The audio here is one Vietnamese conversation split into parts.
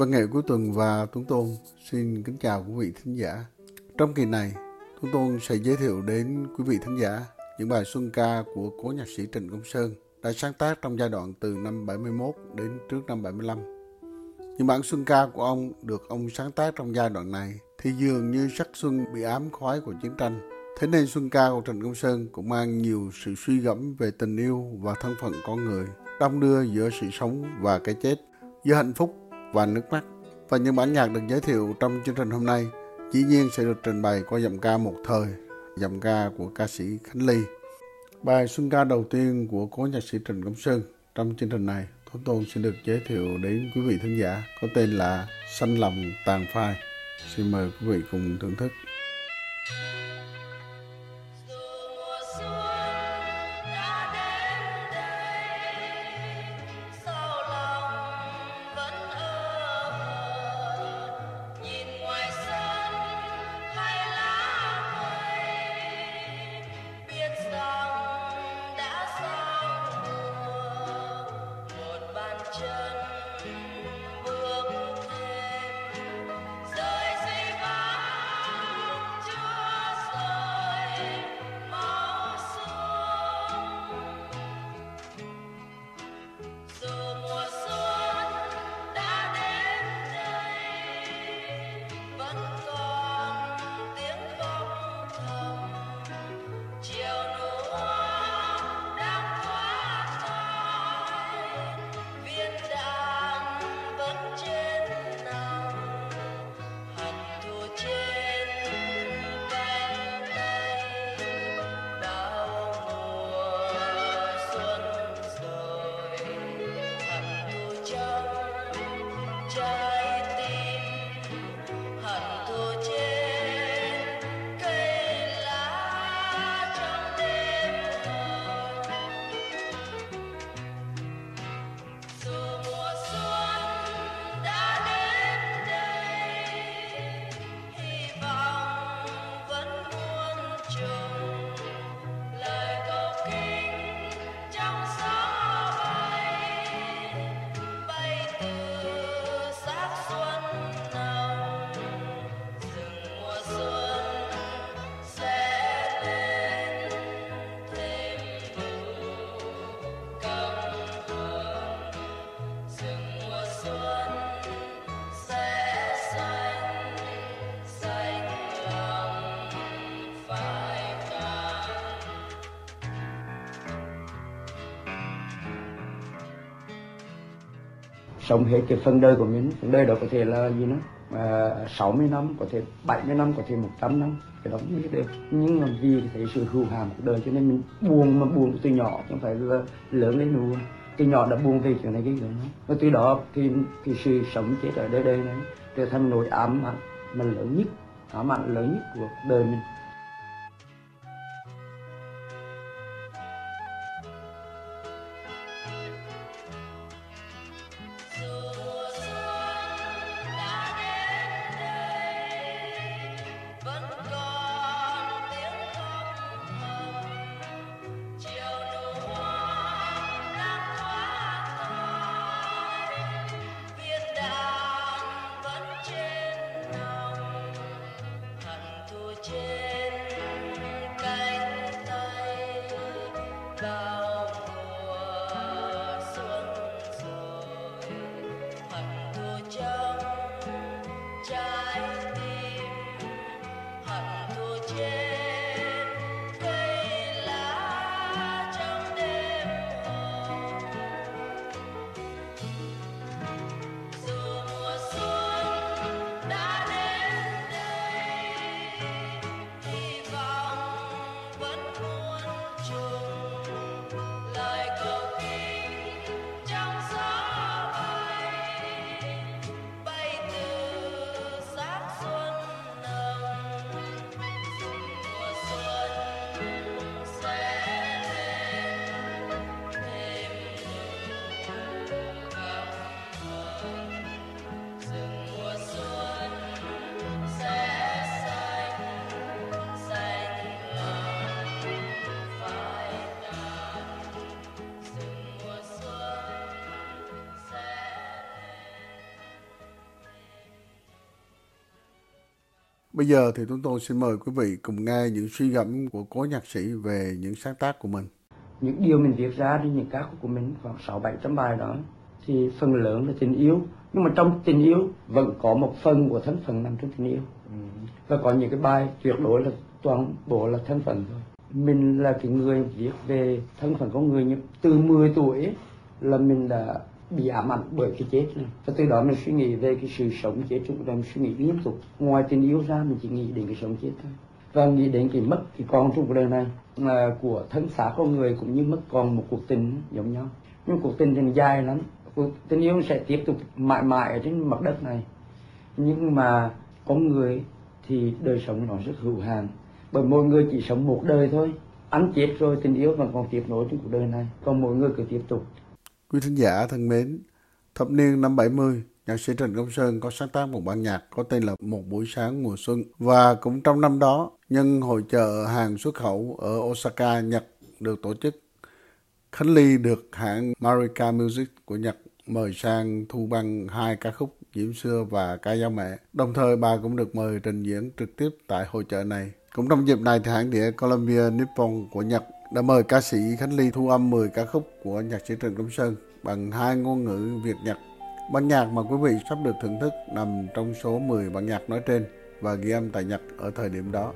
Văn nghệ cuối tuần và Tuấn Tôn xin kính chào quý vị thính giả. Trong kỳ này, Tuấn Tôn sẽ giới thiệu đến quý vị thính giả những bài xuân ca của cố nhạc sĩ Trịnh Công Sơn đã sáng tác trong giai đoạn từ năm 71 đến trước năm 75. Những bản xuân ca của ông được ông sáng tác trong giai đoạn này thì dường như sắc xuân bị ám khói của chiến tranh. Thế nên xuân ca của Trịnh Công Sơn cũng mang nhiều sự suy gẫm về tình yêu và thân phận con người, đong đưa giữa sự sống và cái chết, giữa hạnh phúc và nước mắt. Và những bản nhạc được giới thiệu trong chương trình hôm nay dĩ nhiên sẽ được trình bày qua giọng ca một thời, giọng ca của ca sĩ Khánh Ly. Bài xuân ca đầu tiên của cố nhạc sĩ Trịnh Công Sơn trong chương trình này, Thố Tôn xin được giới thiệu đến quý vị thính giả có tên là Xanh lòng tàn phai. Xin mời quý vị cùng thưởng thức. Sống hết cái phần đời của mình phần đời đó có thể là gì nữa? À, 60 năm có thể 70 năm có thể 100 năm cái đó không được. Nhưng mà vì thấy sự hưu hàm của đời cho nên mình buồn mà buồn từ nhỏ không phải là lớn lên nuôi từ nhỏ đã buồn về chuyện này cái lớn và từ đó thì thì sự sống chết ở đời đây này trở thành nỗi ám ảnh mà lớn nhất ám ảnh lớn nhất của đời mình. 나 Bây giờ thì chúng tôi xin mời quý vị cùng nghe những suy gẫm của cố nhạc sĩ về những sáng tác của mình. Những điều mình viết ra đi những ca khúc của mình khoảng 6 7 trăm bài đó thì phần lớn là tình yêu nhưng mà trong tình yêu vẫn có một phần của thân phận nằm trong tình yêu ừ. và có những cái bài tuyệt đối là toàn bộ là thân phận thôi mình là cái người viết về thân phận con người nhưng từ 10 tuổi là mình đã bị ám ảnh bởi cái chết này. Và từ đó mình suy nghĩ về cái sự sống chết trong ta mình suy nghĩ liên tục. Ngoài tình yêu ra, mình chỉ nghĩ đến cái sống chết thôi. Và nghĩ đến cái mất thì con trong cuộc đời này là của thân xác con người cũng như mất còn một cuộc tình giống nhau. Nhưng cuộc tình thì dài lắm. Cuộc tình yêu sẽ tiếp tục mãi mãi ở trên mặt đất này. Nhưng mà con người thì đời sống nó rất hữu hạn. Bởi mỗi người chỉ sống một đời thôi. Anh chết rồi tình yêu vẫn còn tiếp nối trong cuộc đời này. Còn mỗi người cứ tiếp tục quý thính giả thân mến, thập niên năm 70 nhạc sĩ Trần Công Sơn có sáng tác một bản nhạc có tên là Một buổi sáng mùa xuân và cũng trong năm đó, nhân hội chợ hàng xuất khẩu ở Osaka, Nhật được tổ chức Khánh Ly được hãng Marika Music của Nhật mời sang thu băng hai ca khúc Diễm Xưa và Ca Dao Mẹ. Đồng thời, bà cũng được mời trình diễn trực tiếp tại hội trợ này. Cũng trong dịp này thì hãng đĩa Columbia Nippon của Nhật đã mời ca sĩ Khánh Ly thu âm 10 ca khúc của nhạc sĩ Trần Công Sơn bằng hai ngôn ngữ Việt Nhật. Bản nhạc mà quý vị sắp được thưởng thức nằm trong số 10 bản nhạc nói trên và ghi âm tại Nhật ở thời điểm đó.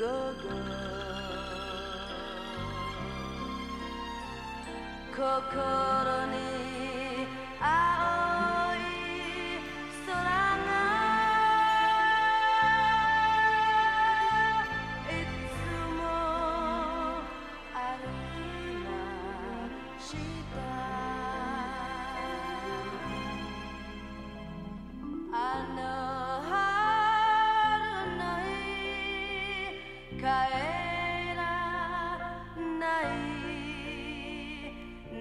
Gaga. Kakarani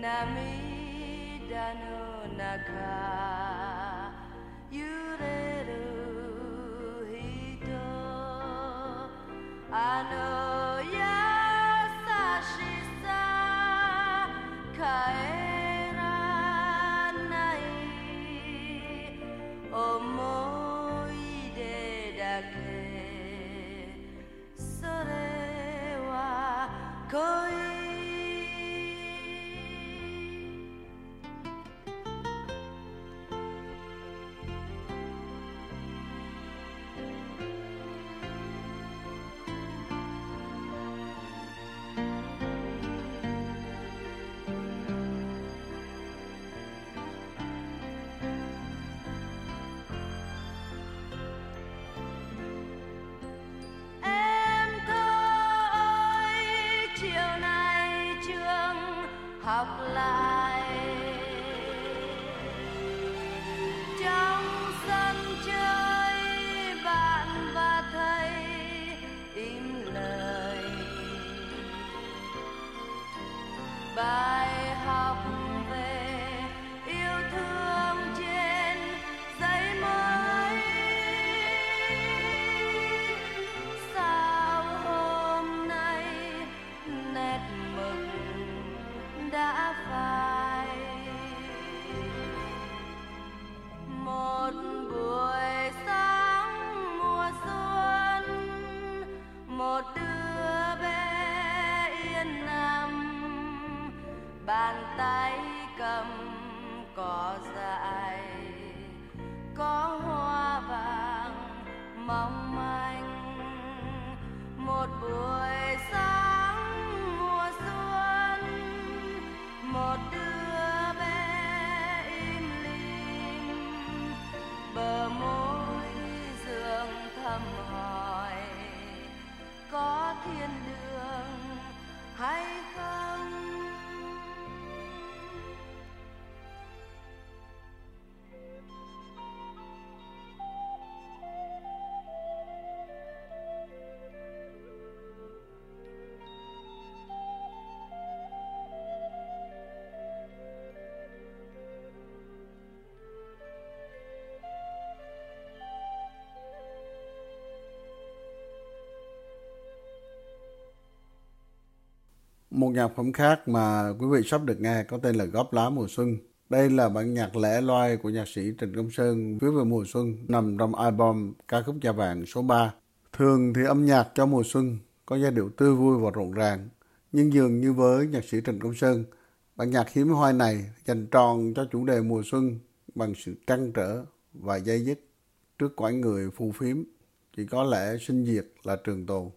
涙の中揺れる人。あの優しさ帰らない思い出だけ。それは恋。học lại. Trong sân chơi bạn và thầy im lời bài Một nhạc phẩm khác mà quý vị sắp được nghe có tên là Góp lá mùa xuân. Đây là bản nhạc lẻ loi của nhạc sĩ Trịnh Công Sơn viết về mùa xuân nằm trong album ca khúc gia vàng số 3. Thường thì âm nhạc cho mùa xuân có giai điệu tươi vui và rộn ràng. Nhưng dường như với nhạc sĩ Trịnh Công Sơn, bản nhạc hiếm hoi này dành tròn cho chủ đề mùa xuân bằng sự trăn trở và dây dứt trước quãng người phù phiếm. Chỉ có lẽ sinh diệt là trường tồn.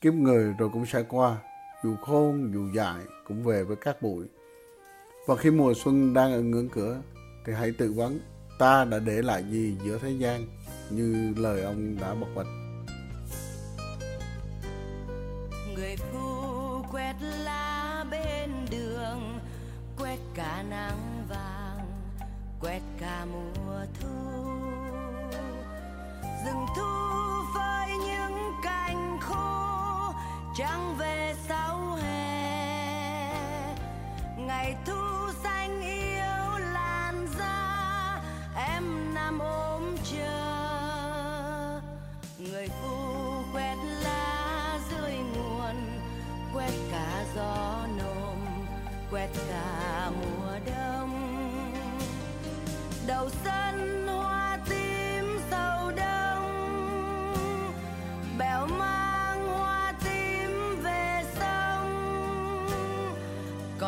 Kiếp người rồi cũng sẽ qua, dù khôn, dù dài cũng về với các bụi. Và khi mùa xuân đang ở ngưỡng cửa, thì hãy tự vấn, ta đã để lại gì giữa thế gian, như lời ông đã bộc bạch. Người phu quét lá bên đường, quét cả nắng vàng, quét cả mùa thu rừng thu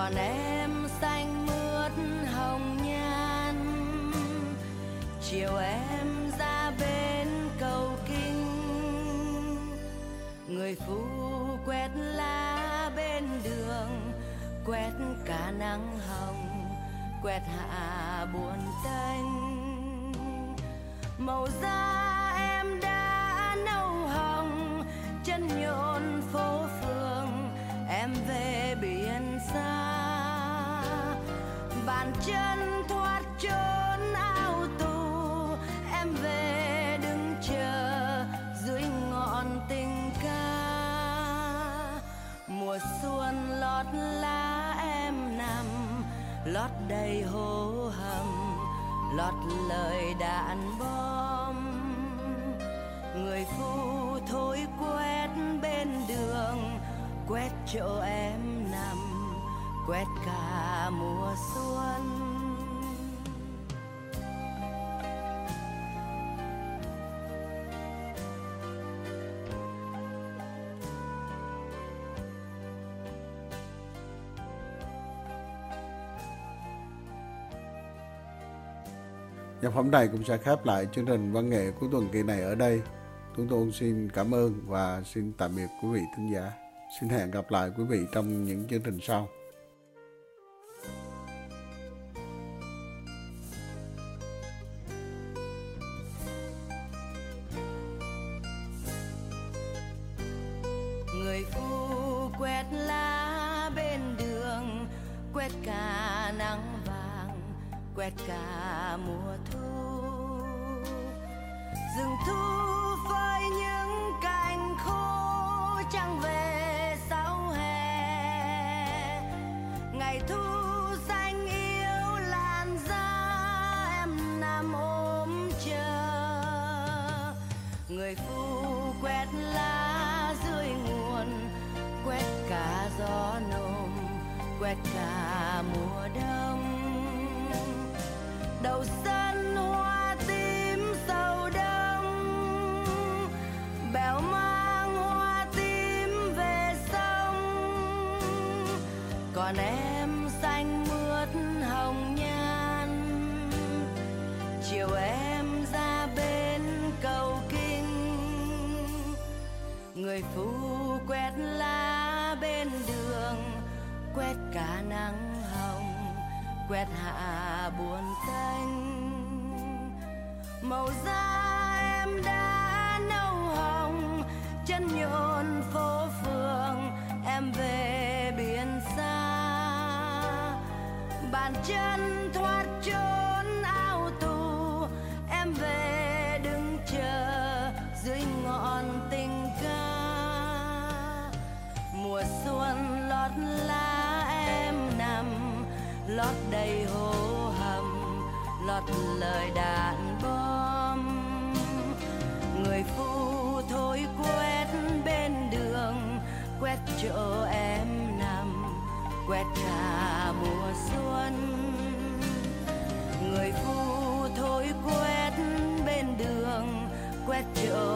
còn em xanh mướt hồng nhan. Chiều em ra bên cầu kinh, người phu quét lá bên đường, quét cả nắng hồng, quét hạ buồn tênh. Màu da em đã lót đầy hố hầm lọt lời đạn bom. Người phu thối quét bên đường, quét chỗ em nằm, quét cả mùa xuân. Nhạc phẩm này cũng sẽ khép lại chương trình văn nghệ cuối tuần kỳ này ở đây. Chúng tôi xin cảm ơn và xin tạm biệt quý vị thính giả. Xin hẹn gặp lại quý vị trong những chương trình sau. Quét hạ buồn tanh màu da em đã nâu hồng, chân nhộn phố phường, em về biển xa. Bàn chân thoát chân đường quét